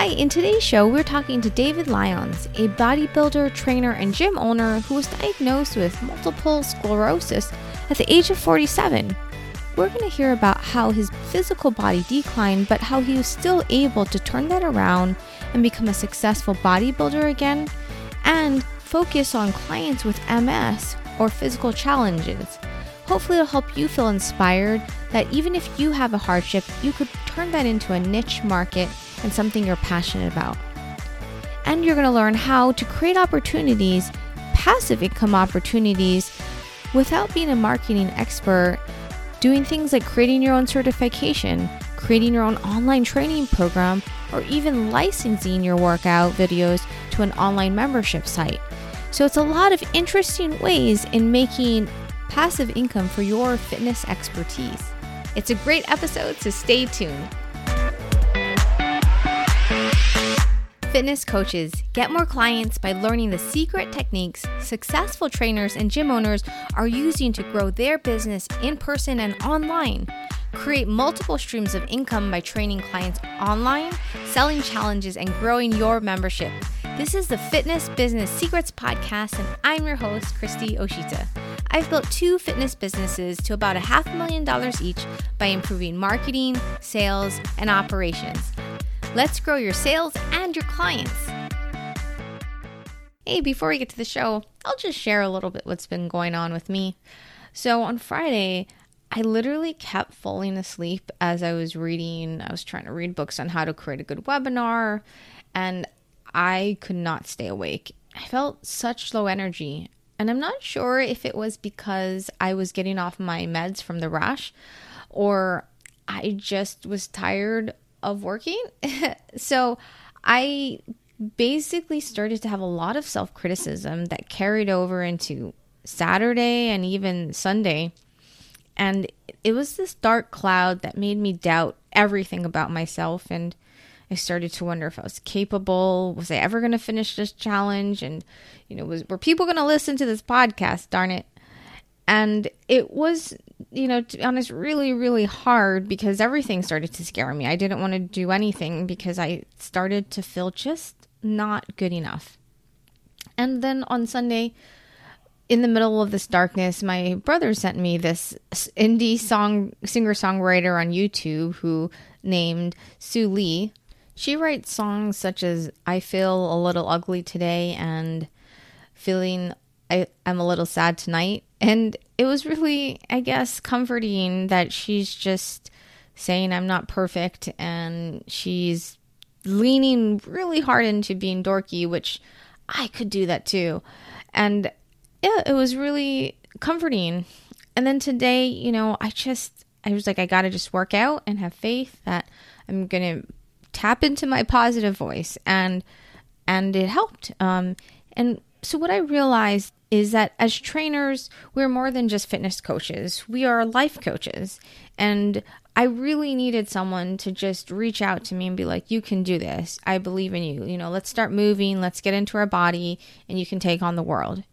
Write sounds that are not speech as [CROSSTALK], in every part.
Hi, in today's show, we're talking to David Lyons, a bodybuilder, trainer, and gym owner who was diagnosed with multiple sclerosis at the age of 47. We're going to hear about how his physical body declined, but how he was still able to turn that around and become a successful bodybuilder again, and focus on clients with MS or physical challenges. Hopefully, it'll help you feel inspired that even if you have a hardship, you could turn that into a niche market and something you're passionate about. And you're going to learn how to create opportunities, passive income opportunities, without being a marketing expert, doing things like creating your own certification, creating your own online training program, or even licensing your workout videos to an online membership site. So it's a lot of interesting ways in making passive income for your fitness expertise. It's a great episode, so stay tuned. Fitness coaches get more clients by learning the secret techniques successful trainers and gym owners are using to grow their business in person and online. Create multiple streams of income by training clients online, selling challenges, and growing your membership. This is the Fitness Business Secrets Podcast, and I'm your host, Christy Oshita. I've built two fitness businesses to about a half million dollars each by improving marketing, sales, and operations. Let's grow your sales and your clients. Hey, before we get to the show, I'll just share a little bit what's been going on with me. So on Friday, I literally kept falling asleep as I was reading. I was trying to read books on how to create a good webinar, and I could not stay awake. I felt such low energy, and I'm not sure if it was because I was getting off my meds from the rash or I just was tired of working. [LAUGHS] so I basically started to have a lot of self criticism that carried over into Saturday and even Sunday. And it was this dark cloud that made me doubt everything about myself. And I started to wonder if I was capable. Was I ever going to finish this challenge? And, you know, was, were people going to listen to this podcast? Darn it. And it was, you know, to be honest, really, really hard because everything started to scare me. I didn't want to do anything because I started to feel just not good enough. And then on Sunday, in the middle of this darkness, my brother sent me this indie song singer songwriter on YouTube who named Sue Lee. She writes songs such as I Feel a Little Ugly Today and Feeling I, I'm a Little Sad Tonight. And it was really, I guess, comforting that she's just saying I'm not perfect and she's leaning really hard into being dorky, which I could do that too. And yeah, it was really comforting. And then today, you know, I just, I was like, I got to just work out and have faith that I'm to tap into my positive voice. And, and it helped. Um, and so what I realized is that as trainers, we're more than just fitness coaches. We are life coaches. And I really needed someone to just reach out to me and be like, you can do this. I believe in you. You know, let's start moving, let's get into our body, and you can take on the world.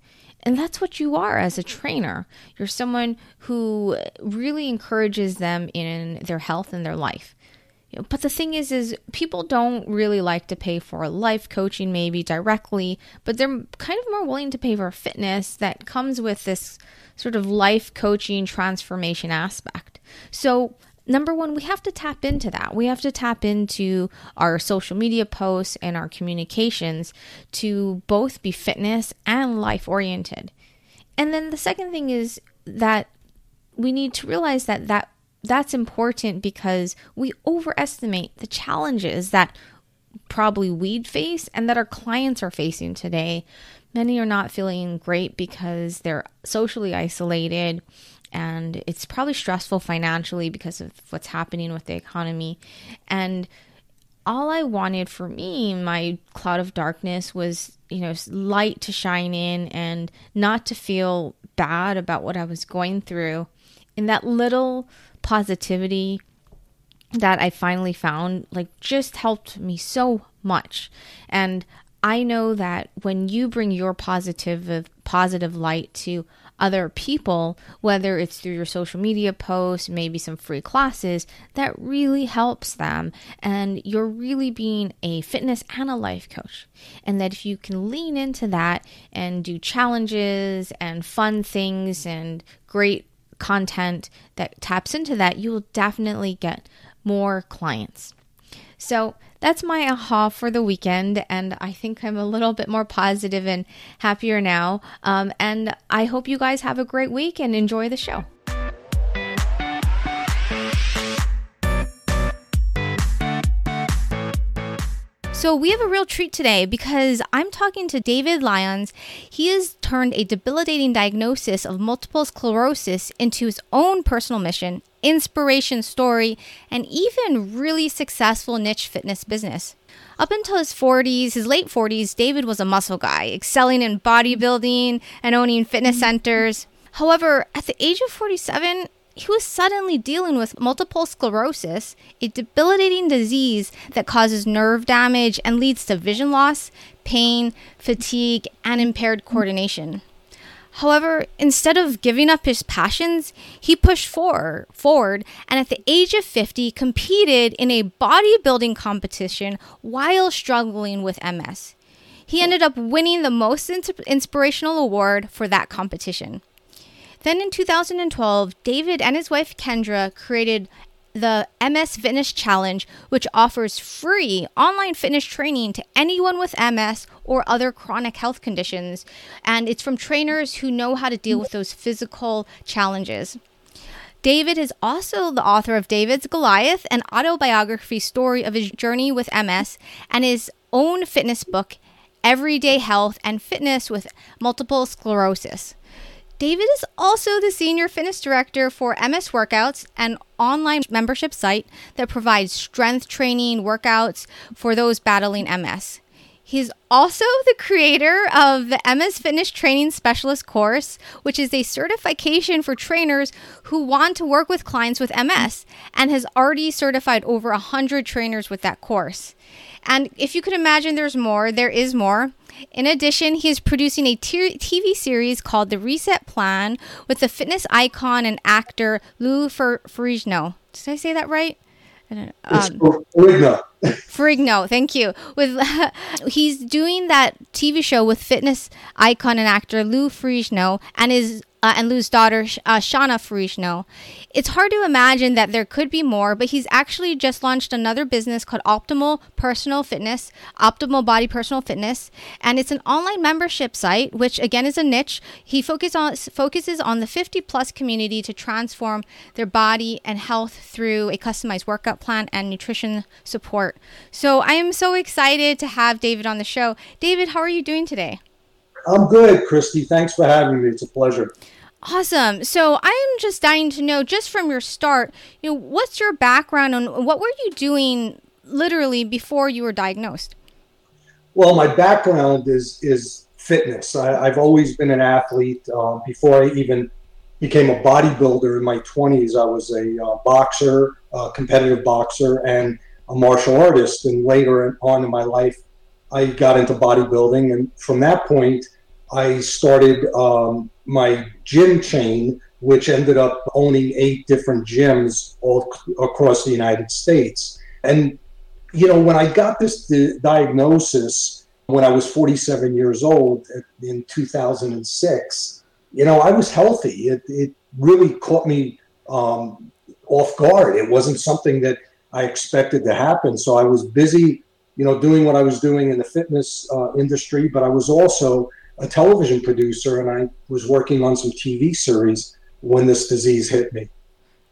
And that's what you are as a trainer. You're someone who really encourages them in their health and their life. But the thing is, is people don't really like to pay for life coaching maybe directly, but they're kind of more willing to pay for fitness that comes with this sort of life coaching transformation aspect. So number one, we have to tap into that. We have to tap into our social media posts and our communications to both be fitness and life oriented. And then the second thing is that we need to realize that that that's important because we overestimate the challenges that probably we'd face and that our clients are facing today. Many are not feeling great because they're socially isolated and it's probably stressful financially because of what's happening with the economy. And all I wanted for me, my cloud of darkness, was, you know, light to shine in and not to feel bad about what I was going through. In that little positivity that I finally found like just helped me so much. And I know that when you bring your positive positive light to other people, whether it's through your social media posts, maybe some free classes, that really helps them. And you're really being a fitness and a life coach. And that if you can lean into that and do challenges and fun things and great content that taps into that, you will definitely get more clients. So that's my aha for the weekend. And I think I'm a little bit more positive and happier now. Um, and I hope you guys have a great week and enjoy the show. So, we have a real treat today because I'm talking to David Lyons. He has turned a debilitating diagnosis of multiple sclerosis into his own personal mission, inspiration story, and even really successful niche fitness business. Up until his 40s, his late 40s, David was a muscle guy, excelling in bodybuilding and owning fitness mm-hmm. centers. However, at the age of 47, he was suddenly dealing with multiple sclerosis, a debilitating disease that causes nerve damage and leads to vision loss, pain, fatigue, and impaired coordination. However, instead of giving up his passions, he pushed forward, forward and at the age of 50 competed in a bodybuilding competition while struggling with MS. He ended up winning the most inspirational award for that competition. Then in 2012, David and his wife Kendra created the MS Fitness Challenge, which offers free online fitness training to anyone with MS or other chronic health conditions. And it's from trainers who know how to deal with those physical challenges. David is also the author of David's Goliath, an autobiography story of his journey with MS, and his own fitness book, Everyday Health and Fitness with Multiple Sclerosis. David is also the senior fitness director for MS Workouts, an online membership site that provides strength training workouts for those battling MS. He's also the creator of the MS Fitness Training Specialist course, which is a certification for trainers who want to work with clients with MS and has already certified over 100 trainers with that course. And if you could imagine there's more, there is more. In addition, he is producing a TV series called The Reset Plan with the fitness icon and actor Lou Ferrigno. Did I say that right? Um, Ferrigno. Ferrigno, thank you. With [LAUGHS] he's doing that TV show with fitness icon and actor Lou Ferrigno and is uh, and Lou's daughter, uh, Shauna Ferrigno. It's hard to imagine that there could be more, but he's actually just launched another business called Optimal Personal Fitness, Optimal Body Personal Fitness, and it's an online membership site, which again is a niche. He focus on, focuses on the 50 plus community to transform their body and health through a customized workout plan and nutrition support. So I am so excited to have David on the show. David, how are you doing today? I'm good, Christy. Thanks for having me. It's a pleasure. Awesome. So I am just dying to know, just from your start, you know, what's your background and what were you doing literally before you were diagnosed? Well, my background is is fitness. I, have always been an athlete. Uh, before I even became a bodybuilder in my 20s, I was a uh, boxer, a competitive boxer, and a martial artist. And later on in my life, I got into bodybuilding. And from that point, I started um, my gym chain, which ended up owning eight different gyms all across the United States. And, you know, when I got this di- diagnosis when I was 47 years old in 2006, you know, I was healthy. It, it really caught me um, off guard. It wasn't something that I expected to happen. So I was busy, you know, doing what I was doing in the fitness uh, industry, but I was also a television producer and I was working on some TV series when this disease hit me.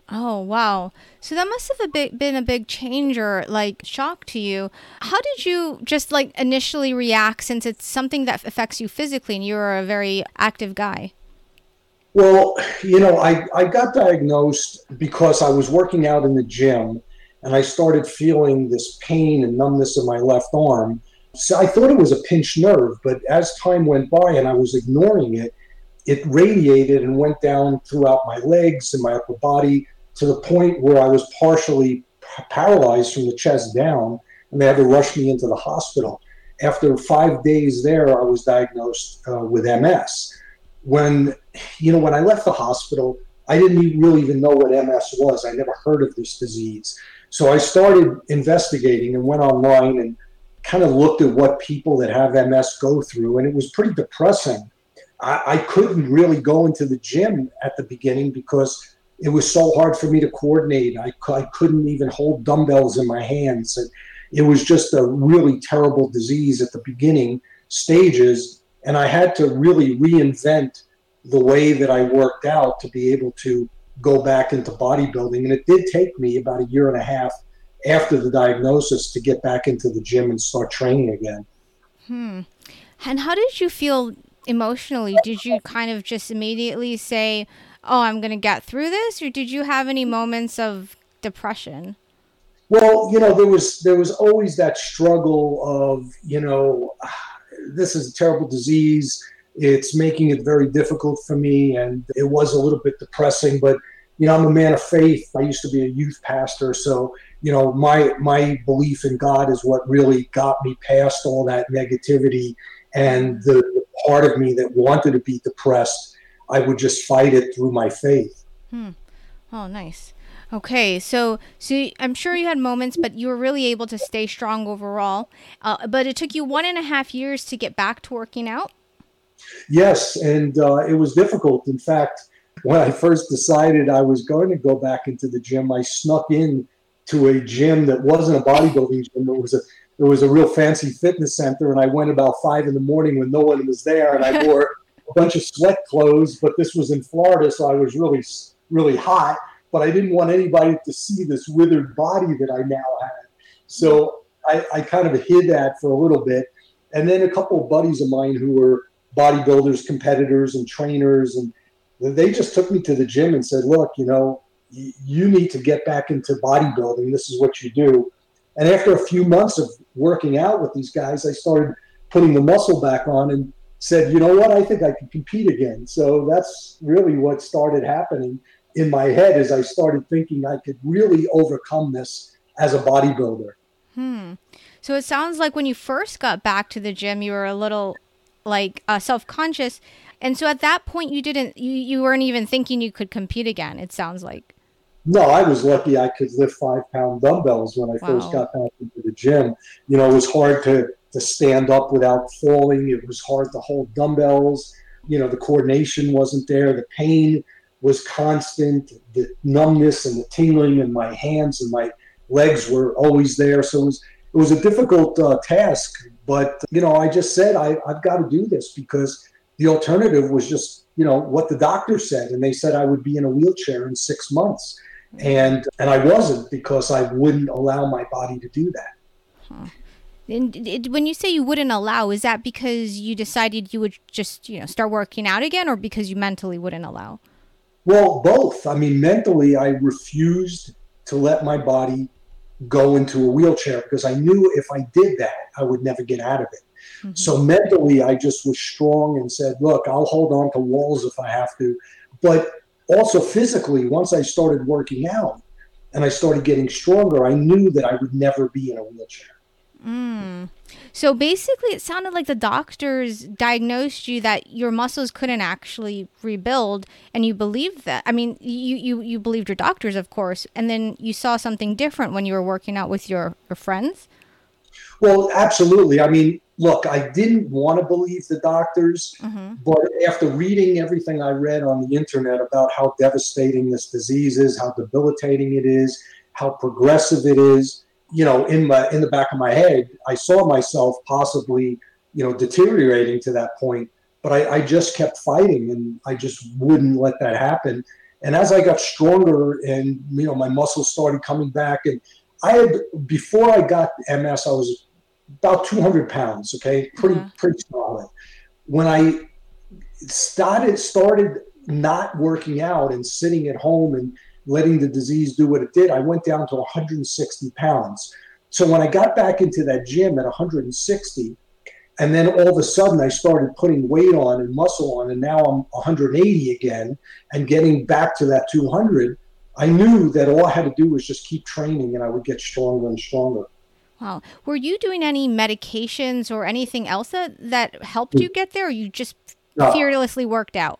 Oh, wow. So that must have a big, been a big change or like shock to you. How did you just like initially react since it's something that affects you physically and you're a very active guy? Well, you know, I, I got diagnosed because I was working out in the gym and I started feeling this pain and numbness in my left arm so I thought it was a pinched nerve, but as time went by and I was ignoring it, it radiated and went down throughout my legs and my upper body to the point where I was partially paralyzed from the chest down, and they had to rush me into the hospital. After five days there, I was diagnosed uh, with MS. When you know, when I left the hospital, I didn't really even know what MS was. I never heard of this disease. So I started investigating and went online and kind of looked at what people that have MS go through, and it was pretty depressing. I, I couldn't really go into the gym at the beginning because it was so hard for me to coordinate. I, I couldn't even hold dumbbells in my hands. And it was just a really terrible disease at the beginning stages. And I had to really reinvent the way that I worked out to be able to go back into bodybuilding. And it did take me about a year and a half after the diagnosis to get back into the gym and start training again. Hmm. And how did you feel emotionally? Did you kind of just immediately say, "Oh, I'm going to get through this," or did you have any moments of depression? Well, you know, there was there was always that struggle of, you know, this is a terrible disease. It's making it very difficult for me, and it was a little bit depressing. But you know, I'm a man of faith. I used to be a youth pastor, so you know, my my belief in God is what really got me past all that negativity and the, the part of me that wanted to be depressed. I would just fight it through my faith. Hmm. Oh, nice. Okay, so so I'm sure you had moments, but you were really able to stay strong overall. Uh, but it took you one and a half years to get back to working out. Yes, and uh, it was difficult. In fact, when I first decided I was going to go back into the gym, I snuck in to a gym that wasn't a bodybuilding gym. It was a it was a real fancy fitness center, and I went about five in the morning when no one was there, and I [LAUGHS] wore a bunch of sweat clothes. But this was in Florida, so I was really really hot but I didn't want anybody to see this withered body that I now had. So I, I kind of hid that for a little bit. And then a couple of buddies of mine who were bodybuilders, competitors, and trainers, and they just took me to the gym and said, "Look, you know, you need to get back into bodybuilding. This is what you do." And after a few months of working out with these guys, I started putting the muscle back on and said, "You know what? I think I can compete again." So that's really what started happening in my head as I started thinking I could really overcome this as a bodybuilder. Hmm. So it sounds like when you first got back to the gym, you were a little like uh, self-conscious, and so at that point, you didn't, you you weren't even thinking you could compete again. It sounds like. No, I was lucky I could lift five pound dumbbells when I wow. first got back into the gym. You know, it was hard to to stand up without falling. It was hard to hold dumbbells. You know, the coordination wasn't there. The pain was constant. The numbness and the tingling in my hands and my legs were always there. So it was it was a difficult uh, task. But you know, I just said I, I've got to do this because the alternative was just you know what the doctor said, and they said I would be in a wheelchair in six months, and and I wasn't because I wouldn't allow my body to do that. Huh. And when you say you wouldn't allow, is that because you decided you would just, you know, start working out again, or because you mentally wouldn't allow? Well, both. I mean, mentally, I refused to let my body go into a wheelchair because I knew if I did that, I would never get out of it. Mm-hmm. So mentally, I just was strong and said, look, I'll hold on to walls if I have to. But also physically, once I started working out and I started getting stronger, I knew that I would never be in a wheelchair. Mm. So basically, it sounded like the doctors diagnosed you that your muscles couldn't actually rebuild, and you believed that. I mean, you you you believed your doctors, of course, and then you saw something different when you were working out with your, your friends. Well, absolutely. I mean, look, I didn't want to believe the doctors, mm-hmm. but after reading everything I read on the internet about how devastating this disease is, how debilitating it is, how progressive it is you know, in my in the back of my head, I saw myself possibly, you know, deteriorating to that point. But I, I just kept fighting, and I just wouldn't let that happen. And as I got stronger, and you know, my muscles started coming back, and I had before I got MS, I was about 200 pounds. Okay, pretty mm-hmm. pretty solid. When I started started not working out and sitting at home and letting the disease do what it did, I went down to 160 pounds. So when I got back into that gym at 160, and then all of a sudden I started putting weight on and muscle on, and now I'm 180 again and getting back to that 200. I knew that all I had to do was just keep training and I would get stronger and stronger. Wow. Were you doing any medications or anything else that, that helped mm. you get there, or you just no. fearlessly worked out?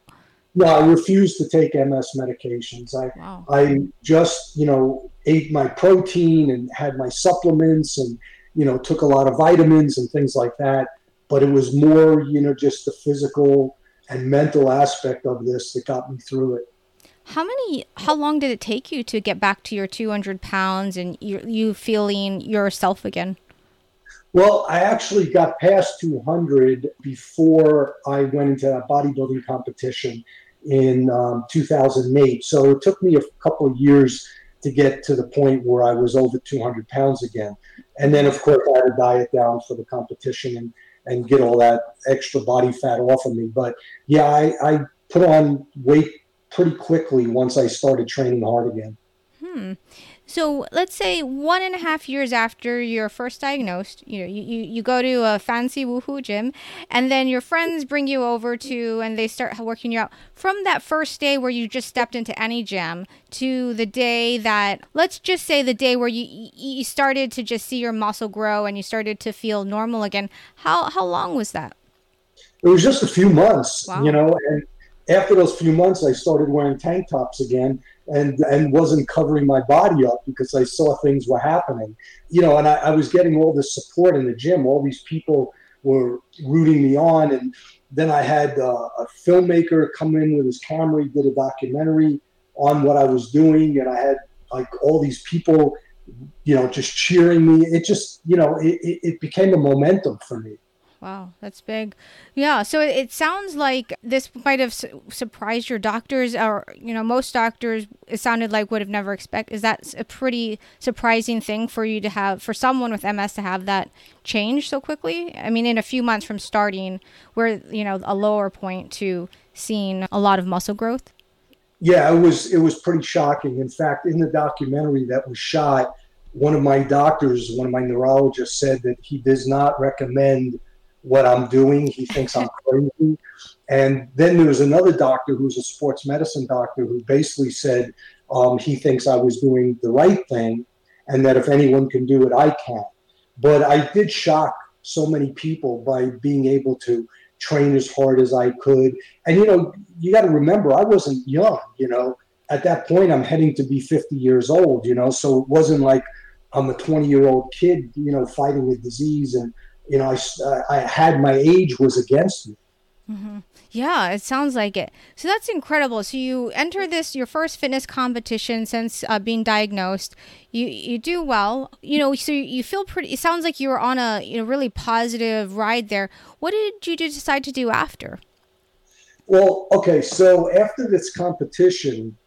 No, I refused to take MS medications. I wow. I just you know ate my protein and had my supplements and you know took a lot of vitamins and things like that. But it was more you know just the physical and mental aspect of this that got me through it. How many? How long did it take you to get back to your 200 pounds and you, you feeling yourself again? Well, I actually got past 200 before I went into that bodybuilding competition in um, 2008. So it took me a couple of years to get to the point where I was over 200 pounds again. And then, of course, I had to diet down for the competition and, and get all that extra body fat off of me. But yeah, I, I put on weight pretty quickly once I started training hard again. Hmm. So let's say one and a half years after you're first diagnosed, you know, you, you, you go to a fancy woohoo gym and then your friends bring you over to and they start working you out. From that first day where you just stepped into any gym to the day that let's just say the day where you you started to just see your muscle grow and you started to feel normal again. How how long was that? It was just a few months, wow. you know, and after those few months I started wearing tank tops again and and wasn't covering my body up because I saw things were happening. You know, and I, I was getting all this support in the gym. All these people were rooting me on, and then I had uh, a filmmaker come in with his camera. He did a documentary on what I was doing, and I had like all these people, you know, just cheering me. It just, you know, it, it became a momentum for me. Wow, that's big. Yeah, so it, sounds like this might have su- surprised your doctors, or you know, most doctors. It sounded like would have never expect. Is that a pretty surprising thing for you to have, for someone with MS to have that change so quickly? I mean, in a few months from starting, where you know a lower point to seeing a lot of muscle growth. Yeah, it was it was pretty shocking. In fact, in the documentary that was shot, one of my doctors, one of my neurologists, said that he does not recommend what I'm doing. He thinks I'm crazy. And then there was another doctor who's a sports medicine doctor who basically said um, he thinks I was doing the right thing and that if anyone can do it, I can. But I did shock so many people by being able to train as hard as I could. And, you know, you got to remember, I wasn't young, you know. At that point, I'm heading to be 50 years old, you know, so it wasn't like I'm a 20 year old kid, you know, fighting a disease and you know, I, I had my age was against me. Mm-hmm. Yeah, it sounds like it. So that's incredible. So you enter this your first fitness competition since uh, being diagnosed. You you do well. You know, so you feel pretty. It sounds like you were on a you know really positive ride there. What did you decide to do after? Well, okay. So after this competition,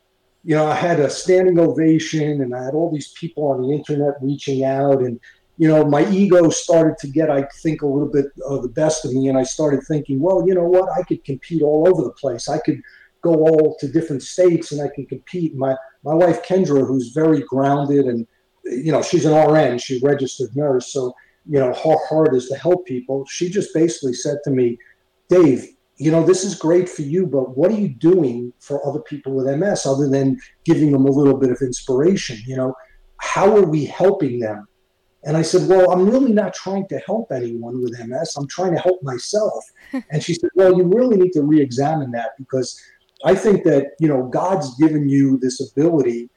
you know, I had a standing ovation, and I had all these people on the internet reaching out and you know, my ego started to get, I think, a little bit of the best of me. And I started thinking, well, you know what? I could compete all over the place. I could go all to different states and I can compete. My, my wife, Kendra, who's very grounded and, you know, she's an RN, she's registered nurse. So, you know, her heart is to help people. She just basically said to me, Dave, you know, this is great for you, but what are you doing for other people with MS other than giving them a little bit of inspiration? You know, how are we helping them? And I said, Well, I'm really not trying to help anyone with MS. I'm trying to help myself. [LAUGHS] and she said, Well, you really need to re examine that because I think that, you know, God's given you this ability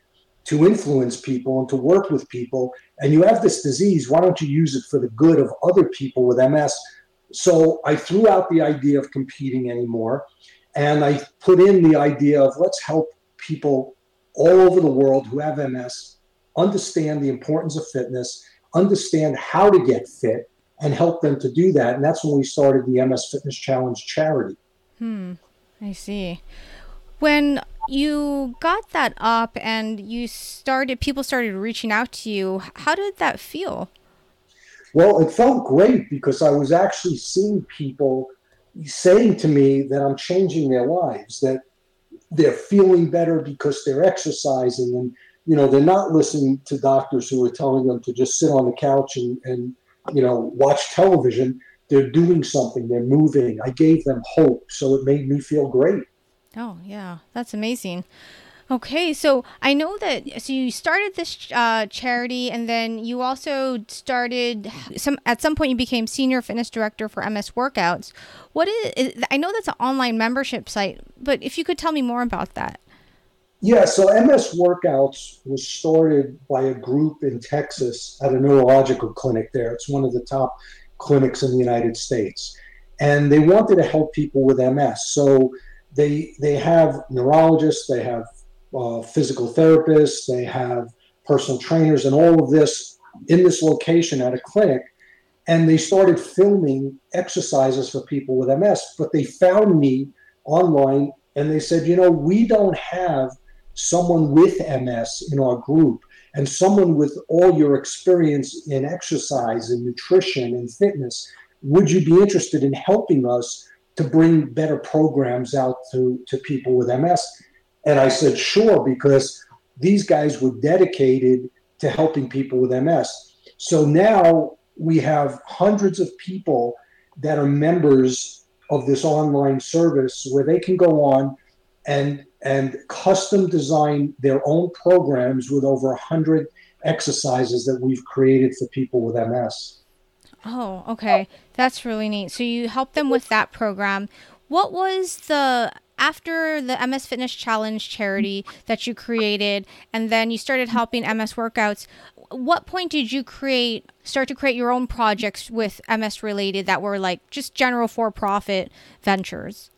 to influence people and to work with people. And you have this disease. Why don't you use it for the good of other people with MS? So I threw out the idea of competing anymore. And I put in the idea of let's help people all over the world who have MS understand the importance of fitness understand how to get fit and help them to do that. And that's when we started the MS Fitness Challenge charity. Hmm. I see. When you got that up and you started, people started reaching out to you, how did that feel? Well, it felt great because I was actually seeing people saying to me that I'm changing their lives, that they're feeling better because they're exercising and you know, they're not listening to doctors who are telling them to just sit on the couch and, and you know, watch television. They're doing something, they're moving. I gave them hope. So it made me feel great. Oh, yeah. That's amazing. Okay, so I know that so you started this uh, charity, and then you also started some. At some point, you became senior fitness director for MS Workouts. What is? is I know that's an online membership site, but if you could tell me more about that. Yeah, so MS Workouts was started by a group in Texas at a neurological clinic there. It's one of the top clinics in the United States. And they wanted to help people with MS. So they they have neurologists, they have uh, physical therapists, they have personal trainers, and all of this in this location at a clinic. And they started filming exercises for people with MS. But they found me online and they said, you know, we don't have someone with MS in our group and someone with all your experience in exercise and nutrition and fitness. Would you be interested in helping us to bring better programs out to, to people with MS? And I said, sure, because these guys were dedicated to helping people with MS. So now we have hundreds of people that are members of this online service where they can go on and and custom design their own programs with over 100 exercises that we've created for people with MS. Oh, okay. That's really neat. So you help them with that program. What was the after the MS Fitness Challenge charity that you created and then you started helping MS workouts, what point did you create start to create your own projects with MS related that were like just general for-profit ventures?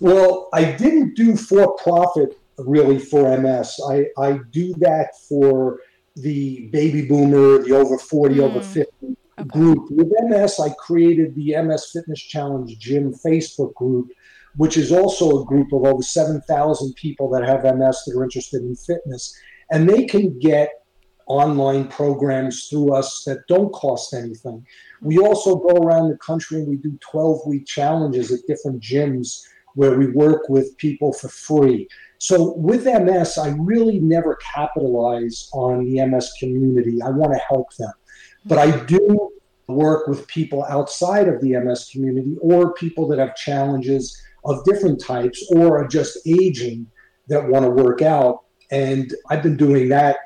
Well, I didn't do for-profit really for MS. I, I do that for the baby boomer, the over 40, mm. over 50 okay. group. With MS, I created the MS Fitness Challenge Gym Facebook group which is also a group of over 7,000 people that have MS that are interested in fitness. And they can get online programs through us that don't cost anything. We also go around the country and we do 12 week challenges at different gyms where we work with people for free. So with MS, I really never capitalize on the MS community. I want to help them. But I do work with people outside of the MS community or people that have challenges of different types or are just aging that want to work out. And I've been doing that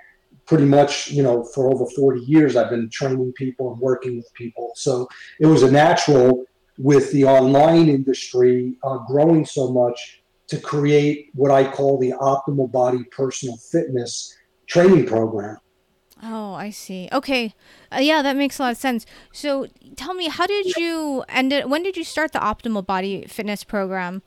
pretty much, you know, for over 40 years. I've been training people and working with people. So it was a natural with the online industry uh, growing so much to create what I call the optimal body personal fitness training program. Oh, I see. Okay. Uh, yeah, that makes a lot of sense. So tell me, how did you end it? When did you start the Optimal Body Fitness program?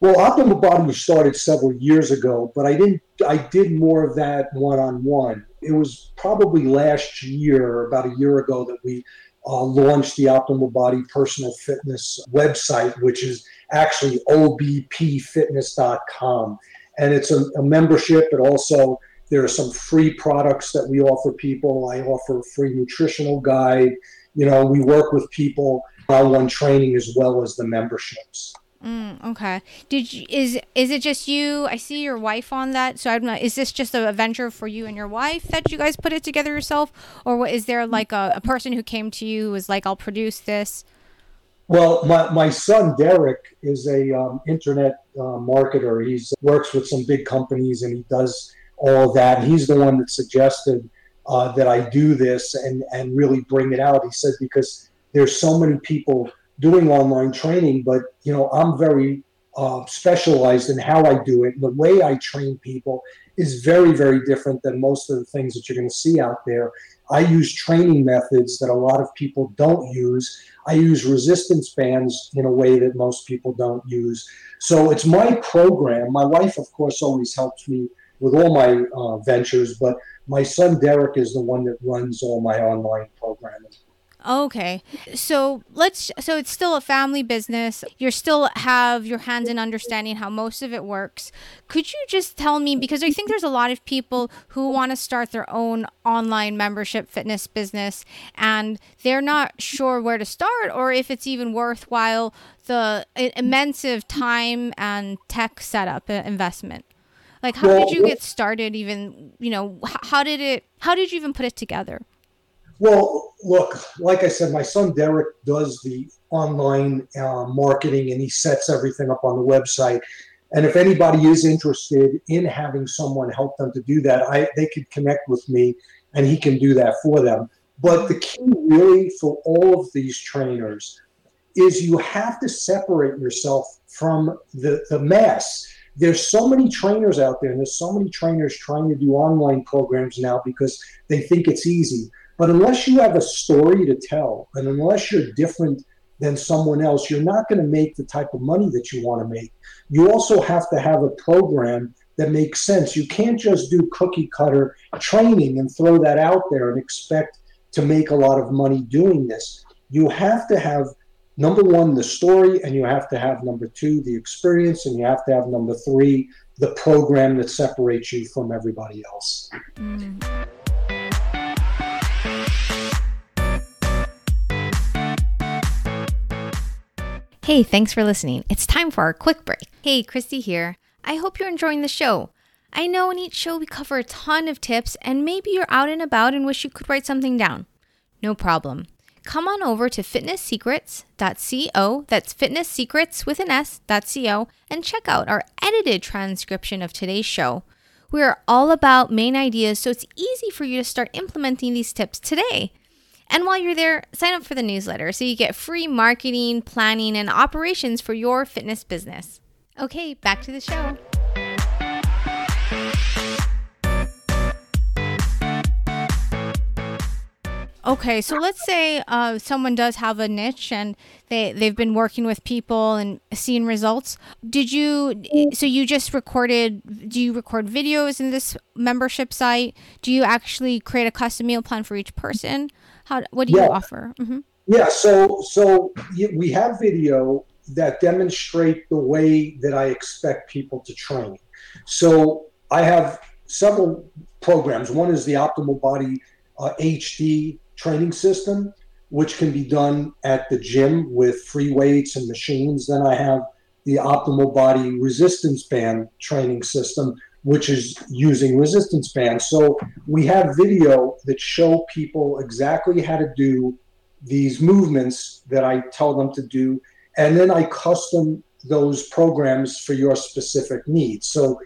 Well, Optimal Body was started several years ago, but I didn't. I did more of that one on one. It was probably last year, about a year ago, that we uh, launched the Optimal Body Personal Fitness website, which is actually obpfitness.com, and it's a, a membership. but also there are some free products that we offer people. I offer a free nutritional guide. You know, we work with people one-on-one training as well as the memberships. Mm, okay. Did you, is is it just you? I see your wife on that. So I'm not. Is this just a venture for you and your wife that you guys put it together yourself, or what, is there like a, a person who came to you who was like, "I'll produce this"? Well, my, my son Derek is a um, internet uh, marketer. He works with some big companies and he does all that. He's the one that suggested uh, that I do this and, and really bring it out. He said, because there's so many people doing online training, but you know, I'm very uh, specialized in how I do it. The way I train people is very, very different than most of the things that you're going to see out there. I use training methods that a lot of people don't use. I use resistance bands in a way that most people don't use. So it's my program. My wife, of course, always helps me with all my uh, ventures, but my son Derek is the one that runs all my online programming. Okay. So let's so it's still a family business. You still have your hands in understanding how most of it works. Could you just tell me because I think there's a lot of people who want to start their own online membership fitness business and they're not sure where to start or if it's even worthwhile the immense time and tech setup uh, investment. Like, how well, did you get started? Even you know, how did it? How did you even put it together? Well, look, like I said, my son Derek does the online uh, marketing and he sets everything up on the website. And if anybody is interested in having someone help them to do that, I, they could connect with me and he can do that for them. But the key, really, for all of these trainers is you have to separate yourself from the, the mass. There's so many trainers out there, and there's so many trainers trying to do online programs now because they think it's easy. But unless you have a story to tell, and unless you're different than someone else, you're not going to make the type of money that you want to make. You also have to have a program that makes sense. You can't just do cookie cutter training and throw that out there and expect to make a lot of money doing this. You have to have number one, the story, and you have to have number two, the experience, and you have to have number three, the program that separates you from everybody else. Mm. Hey, thanks for listening. It's time for our quick break. Hey, Christy here. I hope you're enjoying the show. I know in each show we cover a ton of tips, and maybe you're out and about and wish you could write something down. No problem. Come on over to fitnesssecrets.co, that's fitnesssecrets with an S.co, and check out our edited transcription of today's show. We are all about main ideas, so it's easy for you to start implementing these tips today. And while you're there, sign up for the newsletter so you get free marketing, planning, and operations for your fitness business. Okay, back to the show. Okay, so let's say uh, someone does have a niche and they they've been working with people and seeing results. Did you so you just recorded? Do you record videos in this membership site? Do you actually create a custom meal plan for each person? How what do yeah. you offer? Mm-hmm. Yeah, so so we have video that demonstrate the way that I expect people to train. So I have several programs. One is the Optimal Body uh, HD training system, which can be done at the gym with free weights and machines. Then I have the Optimal Body Resistance Band training system, which is using resistance bands. So we have video that show people exactly how to do these movements that I tell them to do, and then I custom those programs for your specific needs. So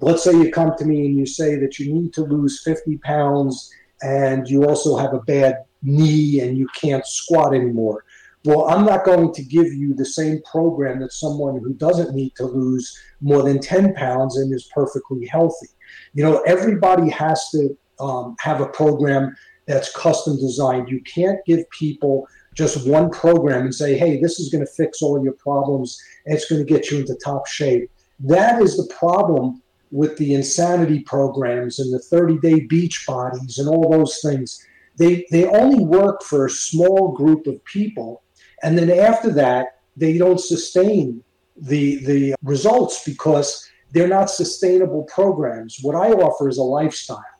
let's say you come to me and you say that you need to lose 50 pounds and you also have a bad knee and you can't squat anymore. Well, I'm not going to give you the same program that someone who doesn't need to lose more than 10 pounds and is perfectly healthy. You know, everybody has to um, have a program that's custom designed. You can't give people just one program and say, hey, this is going to fix all your problems and it's going to get you into top shape. That is the problem with the insanity programs and the 30 day beach bodies and all those things. They, they only work for a small group of people and then after that, they don't sustain the the results because they're not sustainable programs. What I offer is a lifestyle.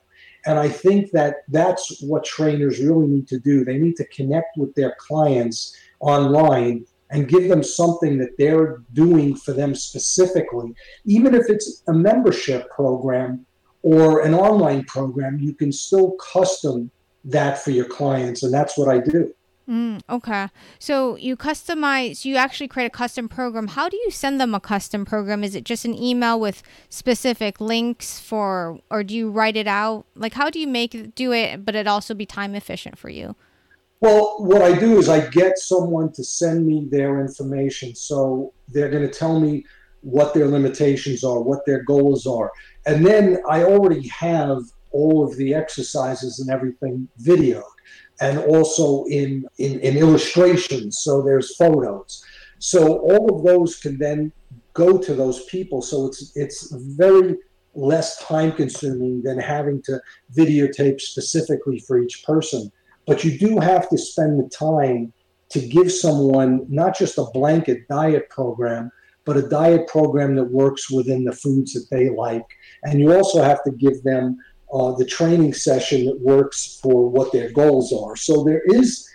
And I think that that's what trainers really need to do. They need to connect with their clients online and give them something that they're doing for them specifically. Even if it's a membership program or an online program, you can still custom that for your clients. And that's what I do. Mm, okay. So you customize, you actually create a custom program. How do you send them a custom program? Is it just an email with specific links for, or do you write it out? Like, how do you make do it, but it also be time efficient for you? Well, what I do is I get someone to send me their information. So they're going to tell me what their limitations are, what their goals are. And then I already have all of the exercises and everything videoed and also in, in, in illustrations. So there's photos. So all of those can then go to those people. So it's it's very less time consuming than having to videotape specifically for each person. But you do have to spend the time to give someone not just a blanket diet program, but a diet program that works within the foods that they like. And you also have to give them uh, the training session that works for what their goals are. So there is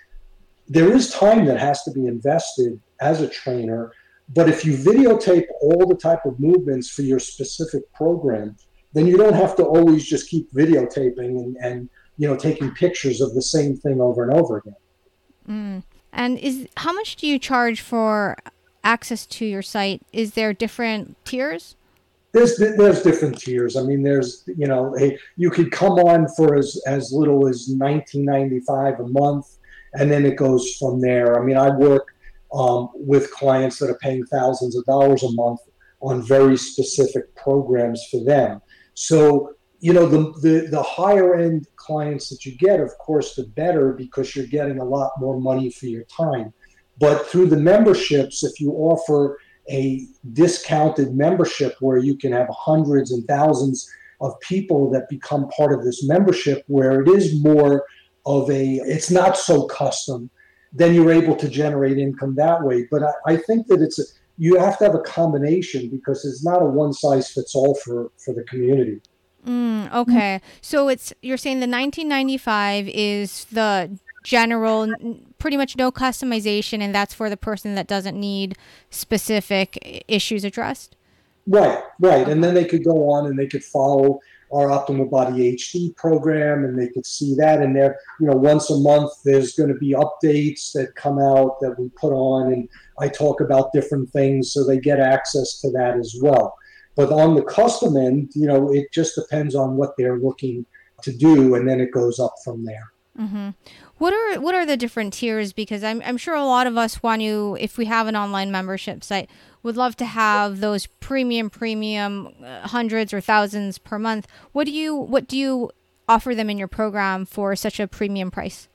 there is time that has to be invested as a trainer. But if you videotape all the type of movements for your specific program, then you don't have to always just keep videotaping and, and you know taking pictures of the same thing over and over again. Mm. And is how much do you charge for access to your site, is there different tiers? There's there's different tiers. I mean, there's you know, a, you could come on for as as little as 19.95 a month, and then it goes from there. I mean, I work um, with clients that are paying thousands of dollars a month on very specific programs for them. So you know, the, the, the higher end clients that you get, of course, the better because you're getting a lot more money for your time. But through the memberships, if you offer a discounted membership where you can have hundreds and thousands of people that become part of this membership, where it is more of a, it's not so custom, then you're able to generate income that way. But I, I think that it's, a, you have to have a combination because it's not a one size fits all for, for the community. Mm, okay. So it's you're saying the 1995 is the general pretty much no customization and that's for the person that doesn't need specific issues addressed. Right, right. And then they could go on and they could follow our optimal body HD program and they could see that in there. You know, once a month there's going to be updates that come out that we put on and I talk about different things so they get access to that as well. But on the custom end, you know, it just depends on what they're looking to do, and then it goes up from there. Mm-hmm. What are what are the different tiers? Because I'm I'm sure a lot of us want to, if we have an online membership site, would love to have those premium premium uh, hundreds or thousands per month. What do you what do you offer them in your program for such a premium price?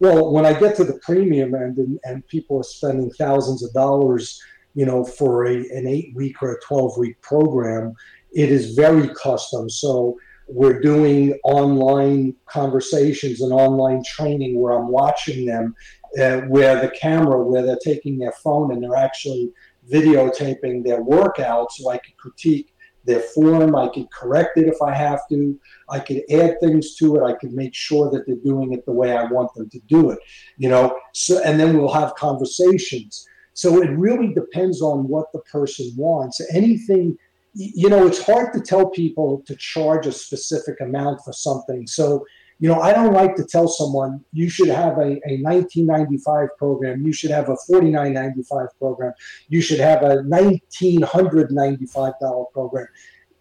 Well, when I get to the premium end and, and people are spending thousands of dollars you know, for a, an eight week or a 12 week program, it is very custom. So we're doing online conversations and online training where I'm watching them, uh, where the camera, where they're taking their phone and they're actually videotaping their workout so I can critique their form. I could correct it if I have to. I could add things to it. I could make sure that they're doing it the way I want them to do it. You know, so and then we'll have conversations. So it really depends on what the person wants. Anything, you know, it's hard to tell people to charge a specific amount for something. So, you know, I don't like to tell someone you should have a, a 1995 program, you should have a 49.95 program, you should have a $1,995 program.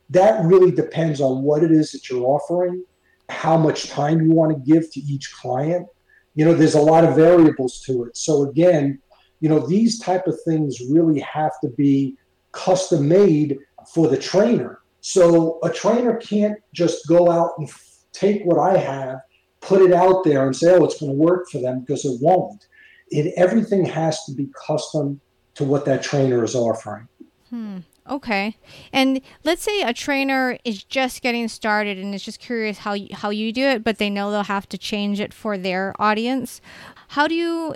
That really depends on what it is that you're offering, how much time you want to give to each client. You know, there's a lot of variables to it. So again, you know these type of things really have to be custom made for the trainer. So a trainer can't just go out and take what i have put it out there and say oh it's going to work for them because it won't. It everything has to be custom to what that trainer is offering. Hmm. Okay. And let's say a trainer is just getting started and is just curious how you, how you do it, but they know they'll have to change it for their audience. How do you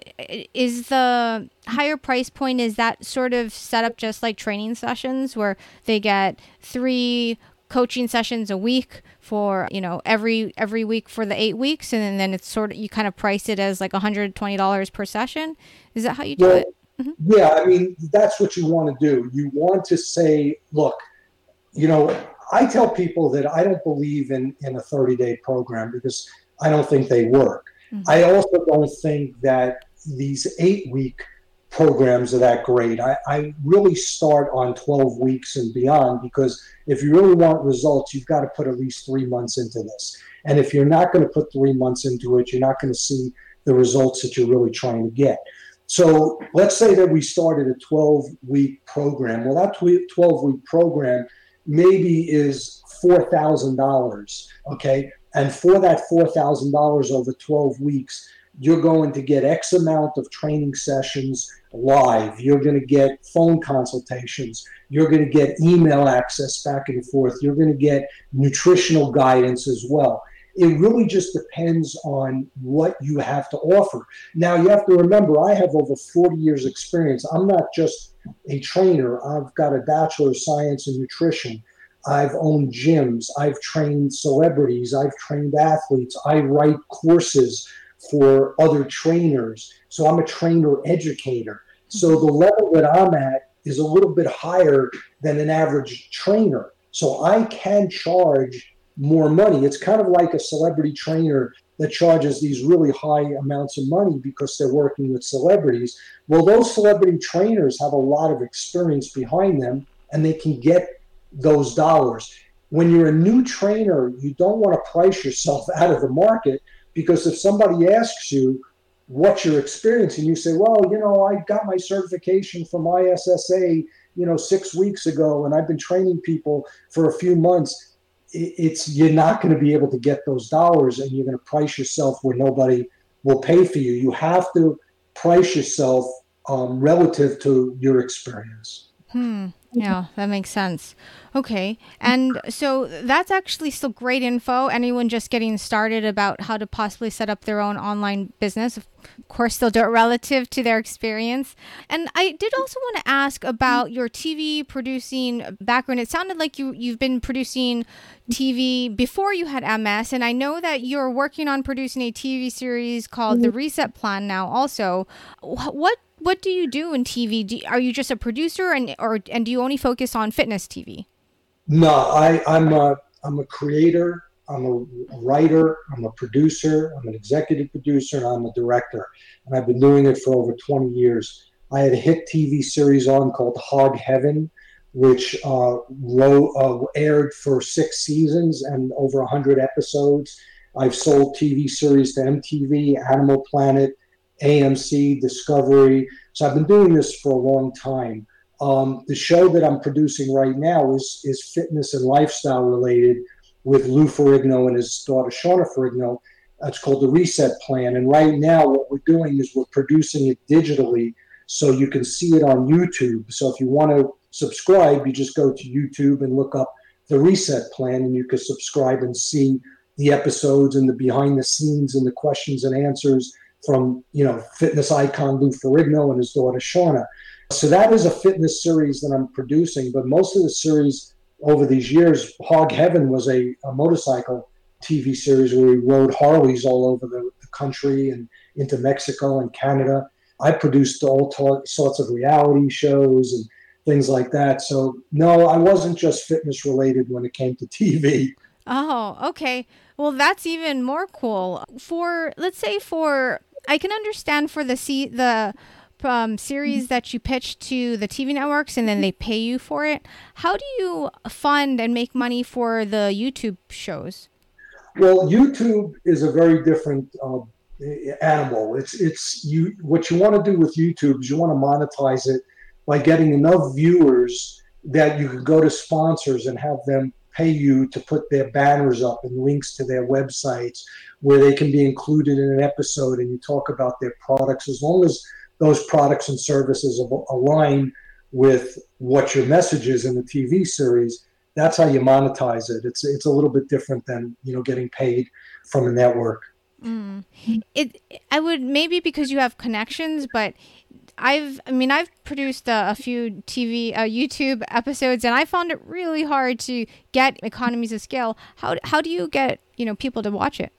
is the higher price point is that sort of set up just like training sessions where they get 3 coaching sessions a week for you know every every week for the eight weeks and then, then it's sort of you kind of price it as like $120 per session is that how you do well, it mm-hmm. yeah i mean that's what you want to do you want to say look you know i tell people that i don't believe in in a 30 day program because i don't think they work Mm-hmm. I also don't think that these eight week programs are that great. I, I, really start on 12 weeks and beyond because if you really want results, you've got to put at least three months into this. And if you're not going to put three months into it, you're not going to see the results that you're really trying to get. So let's say that we started a 12 week program. Well, that 12 week program maybe is $4,000. Okay. And for that $4,000 over 12 weeks, you're going to get X amount of training sessions live. You're going to get phone consultations. You're going to get email access back and forth. You're going to get nutritional guidance as well. It really just depends on what you have to offer. Now, you have to remember, I have over 40 years' experience. I'm not just a trainer, I've got a Bachelor of Science in Nutrition. I've owned gyms. I've trained celebrities. I've trained athletes. I write courses for other trainers. So I'm a trainer educator. So the level that I'm at is a little bit higher than an average trainer. So I can charge more money. It's kind of like a celebrity trainer that charges these really high amounts of money because they're working with celebrities. Well, those celebrity trainers have a lot of experience behind them and they can get those dollars. When you're a new trainer, you don't want to price yourself [LAUGHS] out of the market because if somebody asks you what your experience and you say, well, you know, I got my certification from ISSA, you know, six weeks ago and I've been training people for a few months it's you're not going to be able to get those dollars and you're going to price yourself where nobody will pay for you. You have to price yourself um, relative to your experience. Hmm yeah, that makes sense. Okay. And so that's actually still great info. Anyone just getting started about how to possibly set up their own online business, of course, they'll do it relative to their experience. And I did also want to ask about your TV producing background. It sounded like you, you've been producing TV before you had MS. And I know that you're working on producing a TV series called mm-hmm. The Reset Plan now, also. What what do you do in TV? Do, are you just a producer, and or and do you only focus on fitness TV? No, I, I'm a I'm a creator. I'm a writer. I'm a producer. I'm an executive producer, and I'm a director. And I've been doing it for over 20 years. I had a hit TV series on called Hog Heaven, which uh, wrote, uh, aired for six seasons and over 100 episodes. I've sold TV series to MTV, Animal Planet, AMC, Discovery. So I've been doing this for a long time. Um, the show that I'm producing right now is is fitness and lifestyle related with Lou Ferrigno and his daughter Shanna Ferrigno. It's called the Reset Plan. And right now, what we're doing is we're producing it digitally so you can see it on YouTube. So if you want to subscribe, you just go to YouTube and look up the Reset Plan, and you can subscribe and see the episodes and the behind the scenes and the questions and answers from you know fitness icon Lou Ferrigno and his daughter Shanna. So that is a fitness series that I'm producing, but most of the series over these years, Hog Heaven was a, a motorcycle TV series where we rode Harleys all over the, the, country and into Mexico and Canada. I produced all t- sorts of reality shows and things like that. So no, I wasn't just fitness related when it came to TV. Oh, okay. Well, that's even more cool. For let's say for I can understand for the see the um, series that you pitch to the TV networks and then they pay you for it. How do you fund and make money for the YouTube shows? Well, YouTube is a very different uh, animal. It's it's you. What you want to do with YouTube is you want to monetize it by getting enough viewers that you can go to sponsors and have them pay you to put their banners up and links to their websites where they can be included in an episode and you talk about their products as long as those products and services align with what your message is in the TV series that's how you monetize it it's it's a little bit different than you know getting paid from a network mm. it i would maybe because you have connections but I've, I mean, I've produced uh, a few TV, uh, YouTube episodes, and I found it really hard to get economies of scale. How how do you get you know people to watch it?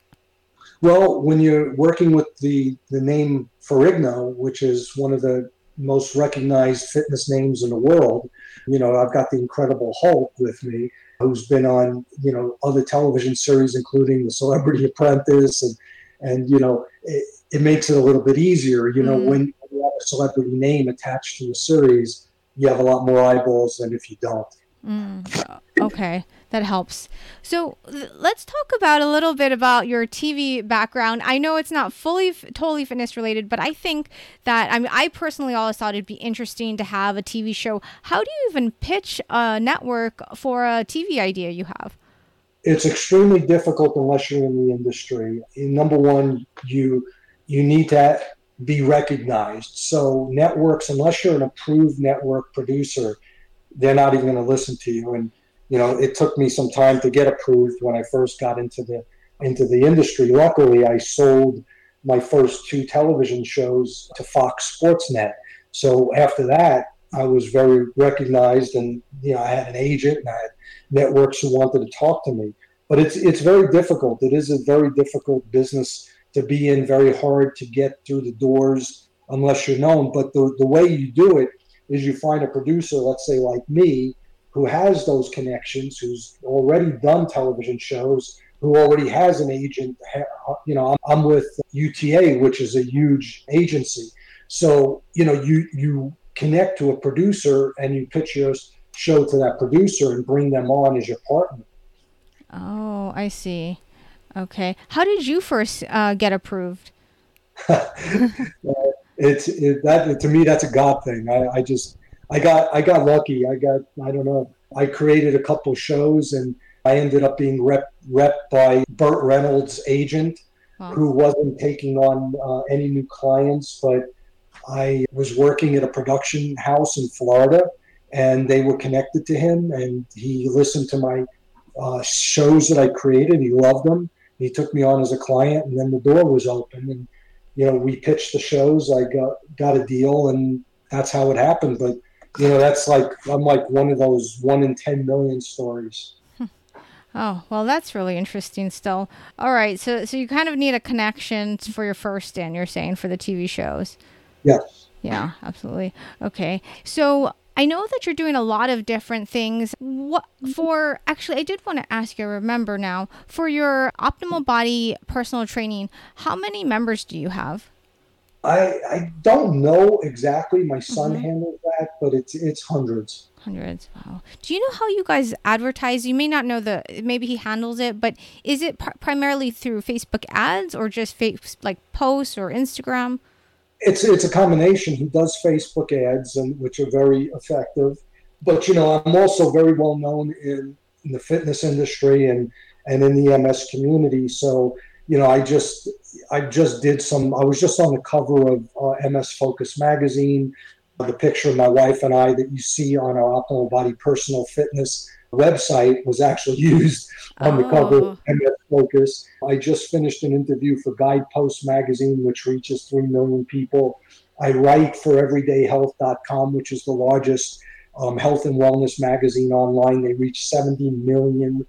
Well, when you're working with the the name Ferrigno, which is one of the most recognized fitness names in the world, you know, I've got the Incredible Hulk with me, who's been on you know other television series, including The Celebrity Apprentice, and and you know. It, it makes it a little bit easier, you know, mm. when you have a celebrity name attached to a series, you have a lot more eyeballs than if you don't. Mm, okay, that helps. So let's talk about a little bit about your TV background. I know it's not fully, totally fitness related, but I think that I mean, I personally always thought it'd be interesting to have a TV show. How do you even pitch a network for a TV idea you have? It's extremely difficult unless you're in the industry. Number one, you you need to be recognized. So networks, unless you're an approved network producer, they're not even going to listen to you. And you know, it took me some time to get approved when I first got into the into the industry. Luckily, I sold my first two television shows to Fox Sportsnet. So after that, I was very recognized, and you know, I had an agent and I had networks who wanted to talk to me. But it's it's very difficult. It is a very difficult business to be in, very hard to get through the doors unless you're known. But the, the way you do it is you find a producer, let's say like me, who has those connections, who's already done television shows, who already has an agent. You know, I'm with UTA, which is a huge agency. So, you know, you you connect to a producer and you pitch your show to that producer and bring them on as your partner. Oh, I see. Okay. How did you first uh, get approved? [LAUGHS] it's it, that to me that's a God thing. I, I just I got I got lucky. I got I don't know. I created a couple shows and I ended up being rep rep by Burt Reynolds' agent, wow. who wasn't taking on uh, any new clients, but I was working at a production house in Florida, and they were connected to him, and he listened to my uh, shows that I created. He loved them. He took me on as a client, and then the door was open, and you know we pitched the shows. I got got a deal, and that's how it happened. But you know that's like I'm like one of those one in ten million stories. [LAUGHS] Oh, well, that's really interesting still. All right. So, so you kind of need a connection for your first stand, you're saying, for the TV shows. Yes. Yeah, absolutely. Okay. So I know that you're doing a lot of different things. What for actually I did want to ask you, remember now, for your optimal body personal training, how many members do you have? I I don't know exactly. My son mm-hmm. handles that, but it's it's hundreds. Hundreds. Wow. Do you know how you guys advertise? You may not know the maybe he handles it, but is it pr- primarily through Facebook ads or just face like posts or Instagram? It's it's a combination. He does Facebook ads, and which are very effective. But you know, I'm also very well known in, in the fitness industry and and in the MS community. So you know, I just I just did some. I was just on the cover of uh, MS Focus magazine. The picture of my wife and I that you see on our Optimal Body Personal Fitness website was actually [LAUGHS] used on the cover of MS oh. Focus. I just finished an interview for Guidepost magazine, which reaches 3 million people. I write for everydayhealth.com, which is the largest um, health and wellness magazine online. They reach 70 million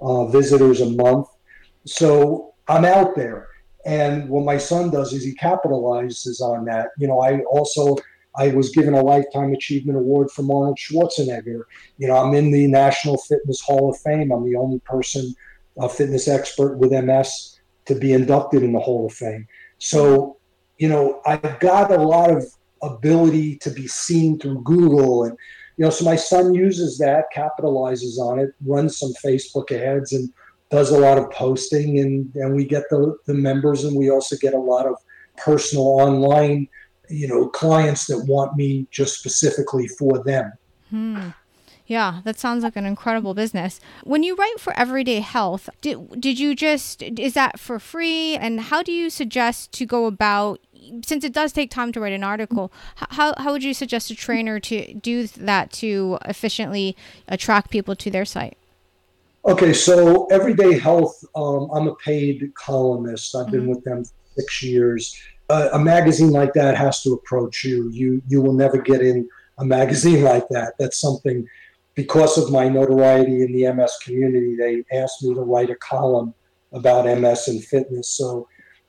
uh, visitors a month. So I'm out there. And what my son does is he capitalizes on that. You know, I also I was given a Lifetime Achievement Award from Arnold Schwarzenegger. You know, I'm in the National Fitness Hall of Fame. I'm the only person, a fitness expert with MS, to be inducted in the Hall of Fame. So, you know, I've got a lot of ability to be seen through Google. And, you know, so my son uses that, capitalizes on it, runs some Facebook ads, and does a lot of posting. And, and we get the, the members, and we also get a lot of personal online you know clients that want me just specifically for them. Hmm. yeah that sounds like an incredible business. When you write for everyday health did, did you just is that for free? And how do you suggest to go about since it does take time to write an article how, how would you suggest a trainer to do that to efficiently attract people to their site? Okay so everyday health um, i'm a paid columnist. I've mm-hmm. been with them six years a, a magazine like that has to approach you. You you will never get in a magazine [LAUGHS] like that. That's something because of my notoriety in the MS community. They asked me to write a column about MS and fitness. So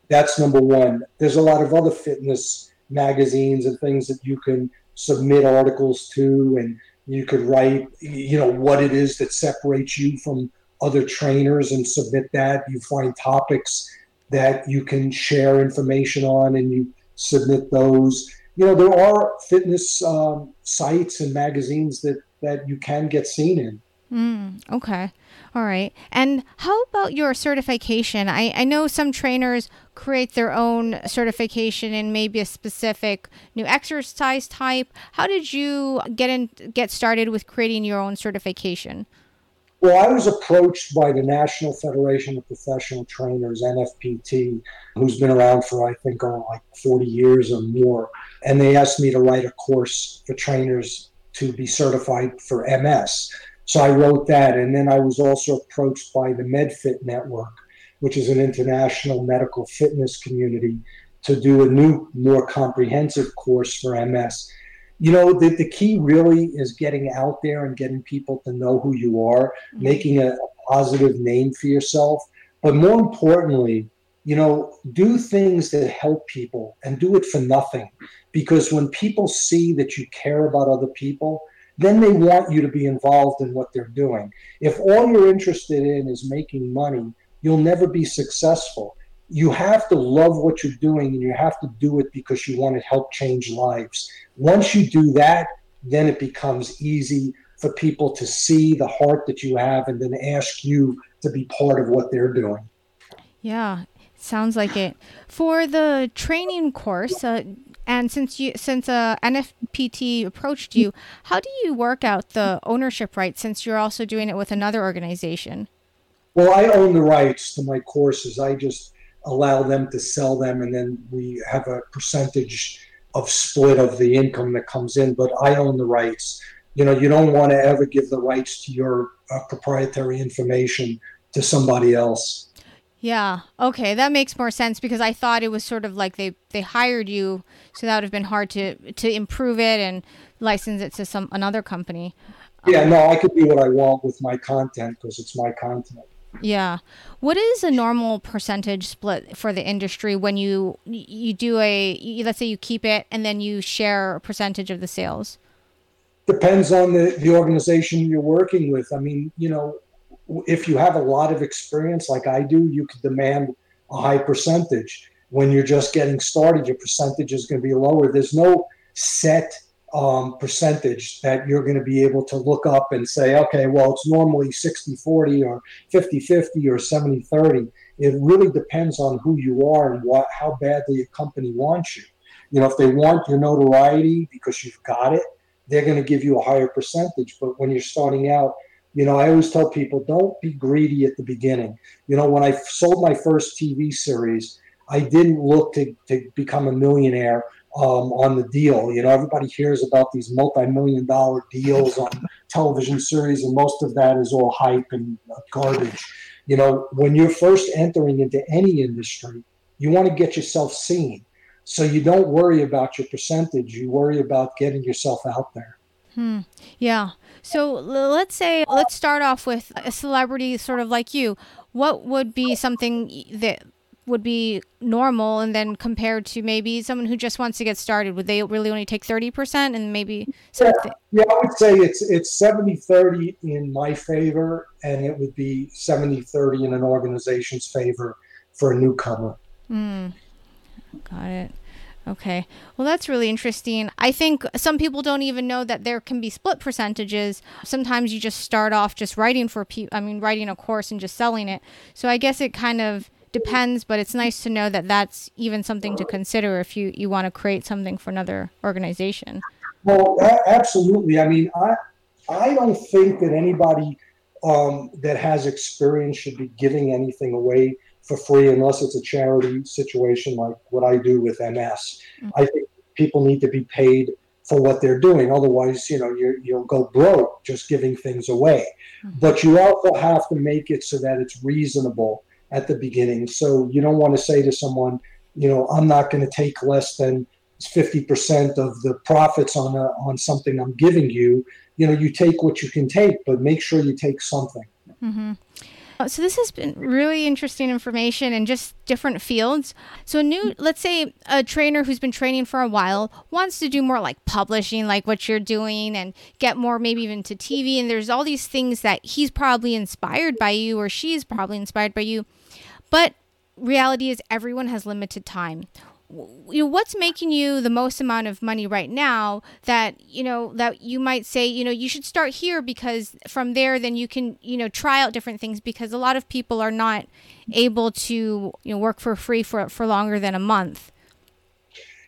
that's number one. There's a lot of other fitness magazines and things that you can submit articles to and you could write you know what it is that separates you from other trainers and submit that you find topics that you can share information on and you submit those. You know, there are fitness um, sites and magazines that, that you can get seen in. Mm, okay. All right. And how about your certification? I, I know some trainers create their own certification in maybe a specific new exercise type. How did you get in get started with creating your own certification? Well, I was approached by the National Federation of Professional Trainers, NFPT, who's been around for, I think, oh, like 40 years or more. And they asked me to write a course for trainers to be certified for MS. So I wrote that. And then I was also approached by the MedFit Network, which is an international medical fitness community, to do a new, more comprehensive course for MS you know the, the key really is getting out there and getting people to know who you are mm-hmm. making a, a positive name for yourself but more importantly you know do things that help people and do it for nothing because when people see that you care about other people then they want you to be involved in what they're doing if all you're interested in is making money you'll never be successful. You have to love what you're doing and you have to do it because you want to help change lives. Once you do that, then it becomes easy for people to see the heart that you have and then ask you to be part of what they're doing. Yeah, sounds like it. For the training course, uh, and since you since uh, NFPT approached you, how do you work out the ownership rights since you're also doing it with another organization? Well, I own the rights to my courses. I just allow them to sell them, and then we have a percentage of split of the income that comes in. But I own the rights. You know, you don't want to ever give the rights to your uh, proprietary information to somebody else. Yeah. Okay, that makes more sense because I thought it was sort of like they they hired you, so that would have been hard to to improve it and license it to some another company. Yeah, um, no, I could do what I want with my content because it's my content. Yeah. What is a normal percentage split for the industry when you you do a you, let's say you keep it and then you share a percentage of the sales? Depends on the the organization you're working with. I mean, you know, if you have a lot of experience like I do, you can demand a high percentage. When you're just getting started, your percentage is going to be lower. There's no set um, percentage that you're going to be able to look up and say, okay, well, it's normally 60 40 or 50 50 or 70 30. It really depends on who you are and what how badly a company wants you. You know, if they want your notoriety because you've got it, they're going to give you a higher percentage. But when you're starting out, you know, I always tell people don't be greedy at the beginning. You know, when I sold my first TV series, I didn't look to, to become a millionaire um, on the deal. You know, everybody hears about these multi-million dollar deals on television series, and most of that is all hype and garbage. You know, when you're first entering into any industry, you want to get yourself seen. So you don't worry about your percentage. You worry about getting yourself out there. Hmm. Yeah. So let's say, let's start off with a celebrity sort of like you. What would be something that would be normal and then compared to maybe someone who just wants to get started would they really only take 30% and maybe yeah, yeah i would say it's it's 70 30 in my favor and it would be 70 30 in an organization's favor for a newcomer mm, got it Okay. Well, that's really interesting. I think some people don't even know that there can be split percentages. Sometimes you just start off just writing for people, I mean, writing a course and just selling it. So I guess it kind of depends, but it's nice to know that that's even something to consider if you, you want to create something for another organization. Well, absolutely. I mean, I, I don't think that anybody um, that has experience should be giving anything away for free unless it's a charity situation like what I do with MS. Mm-hmm. I think people need to be paid for what they're doing. Otherwise, you know, you you'll go broke just giving things away. Mm-hmm. But you also have to make it so that it's reasonable at the beginning. So you don't want to say to someone, you know, I'm not going to take less than 50% of the profits on a, on something I'm giving you. You know, you take what you can take, but make sure you take something. Mm-hmm. Uh, so this has been really interesting information in just different fields. So a new, let's say a trainer who's been training for a while wants to do more like publishing, like what you're doing, and get more maybe even to TV. And there's all these things that he's probably inspired by you, or she's probably inspired by you. But reality is everyone has limited time. You know, what's making you the most amount of money right now that you know that you might say you know you should start here because from there then you can you know try out different things because a lot of people are not able to you know work for free for for longer than a month?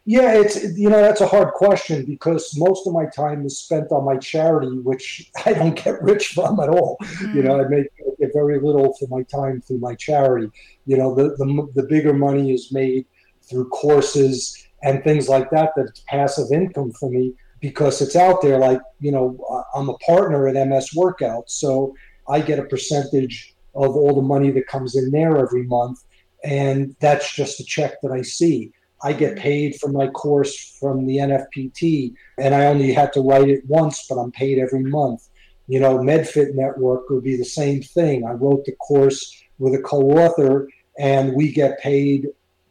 Yeah it's you know that's a hard question because most of my time is spent on my charity which [LAUGHS] i don't get rich from at all. Mm. you know i make, get very little for my time through my charity. You know the the, the bigger money is made through courses and things like that that's passive income for me because it's out there like you know i'm a partner at ms workout so i get a percentage of all the money that comes in there every month and that's just a check that i see. I get paid for my course from the nfpt and i only had to write it once but i'm paid every month you know medfit network would be the same thing i wrote the course with a co-author and we get paid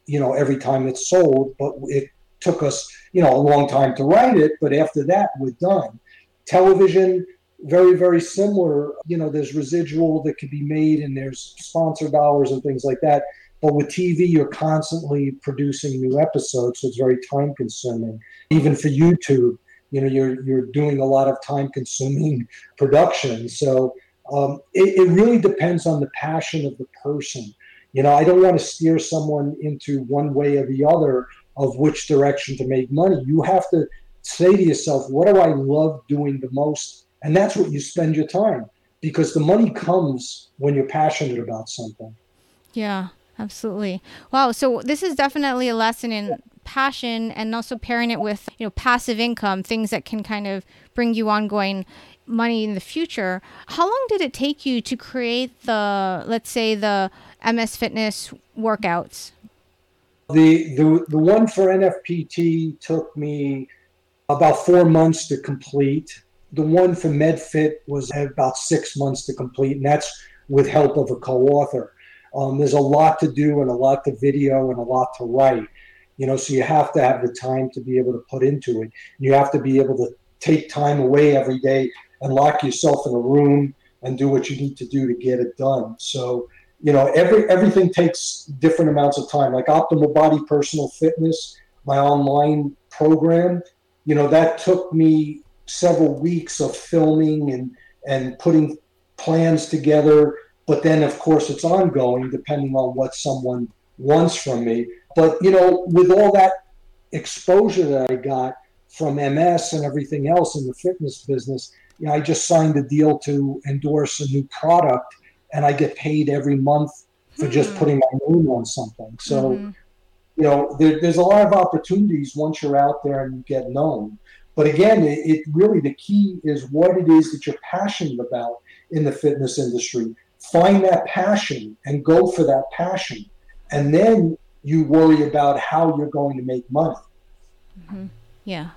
you know, every time it's sold, but it took us, you know, a long time to write it. But after that, we're done. Television, very, very similar. You know, there's residual that could be made and there's sponsor dollars and things like that. But with TV, you're constantly producing new episodes, so it's very time consuming. Even for YouTube, you know, you're you're doing a lot of time consuming [LAUGHS] production. So um, it, it really depends on the passion of the person. You know, I don't want to steer someone into one way or the other of which direction to make money. You have to say to yourself, what do I love doing the most? And that's what you spend your time because the money comes when you're passionate about something. Yeah, absolutely. Wow. So this is definitely a lesson in passion and also pairing it with, you know, passive income, things that can kind of bring you ongoing money in the future. How long did it take you to create the, let's say, the MS Fitness workouts? The, the, the one for NFPT took me about four months to complete. The one for MedFit was about six months to complete, and that's with help of a co-author. Um, there's a lot to do and a lot to video and a lot to write, you know. So you have to have the time to be able to put into it. You have to be able to take time away every day and lock yourself in a room and do what you need to do to get it done. So you know, every everything takes different amounts of time. Like Optimal Body Personal Fitness, my online program, you know, that took me several weeks of filming and and putting plans together. But then, of course, it's ongoing depending on what someone wants from me. But you know, with all that exposure that I got from MS and everything else in the fitness business, you know, I just signed a deal to endorse a new product and I get paid every month for mm-hmm. just hmm. putting my name on something. So, mm-hmm. you know, there, there's a lot of opportunities once you're out there and you get known. But again, it, it really the key is what it is that you're passionate about in the fitness industry. Find that passion and go for that passion, and then you worry about how you're going to make money. Mm-hmm. Yeah.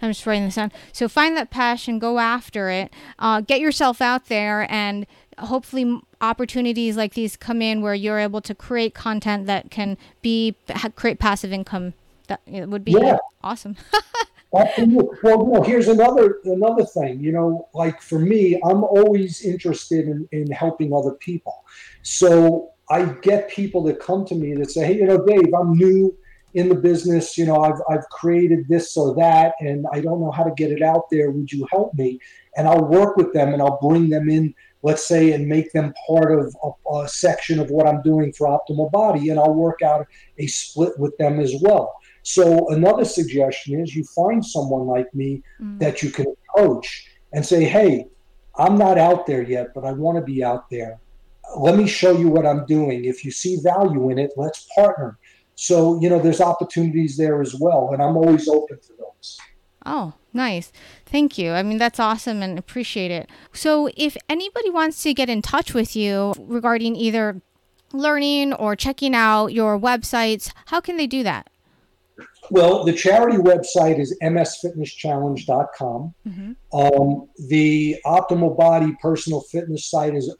I'm just writing this down. So find that passion, go after it, uh, get yourself out there, and hopefully opportunities like these come in where you're able to create content that can be create passive income. That would be yeah. awesome. [LAUGHS] Absolutely. Well, you know, here's another another thing. You know, like for me, I'm always interested in, in helping other people. So I get people that come to me that say, "Hey, you know, Dave, I'm new in the business. You know, I've I've created this or that, and I don't know how to get it out there. Would you help me?" And I'll work with them, and I'll bring them in let's say, and make them part of a, a, section of what I'm doing for Optimal Body, and I'll work out a split with them as well. So another suggestion is you find someone like me mm. that you can coach and say, hey, I'm not out there yet, but I want to be out there. Let me show you what I'm doing. If you see value in it, let's partner. So, you know, there's opportunities there as well, and I'm always open to those. Oh, nice. Thank you. I mean, that's awesome and appreciate it. So, if anybody wants to get in touch with you regarding either learning or checking out your websites, how can they do that? Well, the charity website is msfitnesschallenge.com. Mm-hmm. Um, the Optimal Body personal fitness site is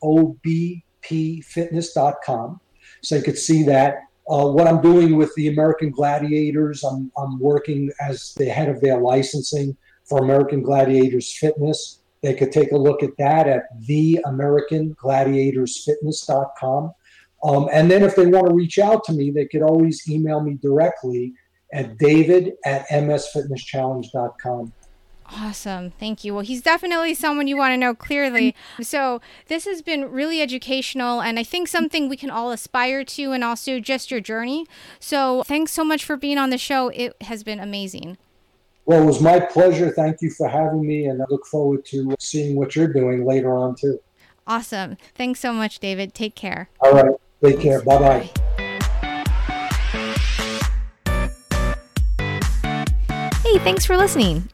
obpfitness.com. So you could see that. Uh, what I'm doing with the American Gladiators, I'm, I'm working as the head of their licensing for American Gladiators Fitness. They could take a look at that at theamericangladiatorsfitness.com. Um, and then if they want to reach out to me, they could always email me directly at david at msfitnesschallenge.com. Awesome. Thank you. Well, he's definitely someone you want to know clearly. So, this has been really educational and I think something we can all aspire to and also just your journey. So, thanks so much for being on the show. It has been amazing. Well, it was my pleasure. Thank you for having me and I look forward to seeing what you're doing later on, too. Awesome. Thanks so much, David. Take care. All right. Take care. Bye bye. Hey, thanks for listening.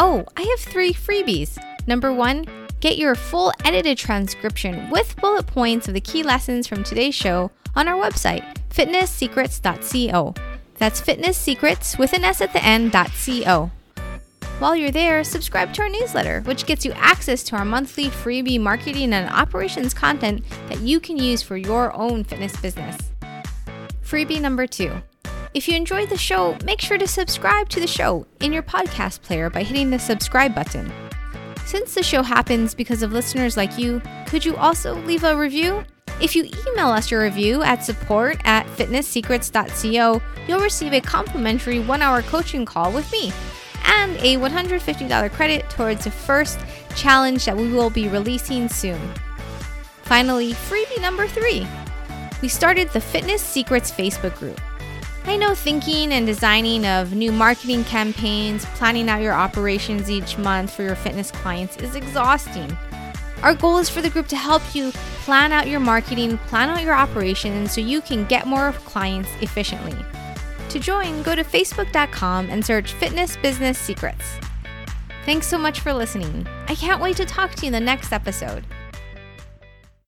Oh, I have three freebies. Number one, get your full edited transcription with bullet points of the key lessons from today's show on our website, fitnesssecrets.co. That's fitnesssecrets with an S at the end, .co. While you're there, subscribe to our newsletter, which gets you access to our monthly freebie marketing and operations content that you can use for your own fitness business. Freebie number two if you enjoyed the show, make sure to subscribe to the show in your podcast player by hitting the subscribe button. Since the show happens because of listeners like you, could you also leave a review? If you email us your review at support at fitnesssecrets.co, you'll receive a complimentary one hour coaching call with me and a $150 credit towards the first challenge that we will be releasing soon. Finally, freebie number three. We started the Fitness Secrets Facebook group. I know thinking and designing of new marketing campaigns, planning out your operations each month for your fitness clients is exhausting. Our goal is for the group to help you plan out your marketing, plan out your operations so you can get more clients efficiently. To join, go to facebook.com and search Fitness Business Secrets. Thanks so much for listening. I can't wait to talk to you in the next episode.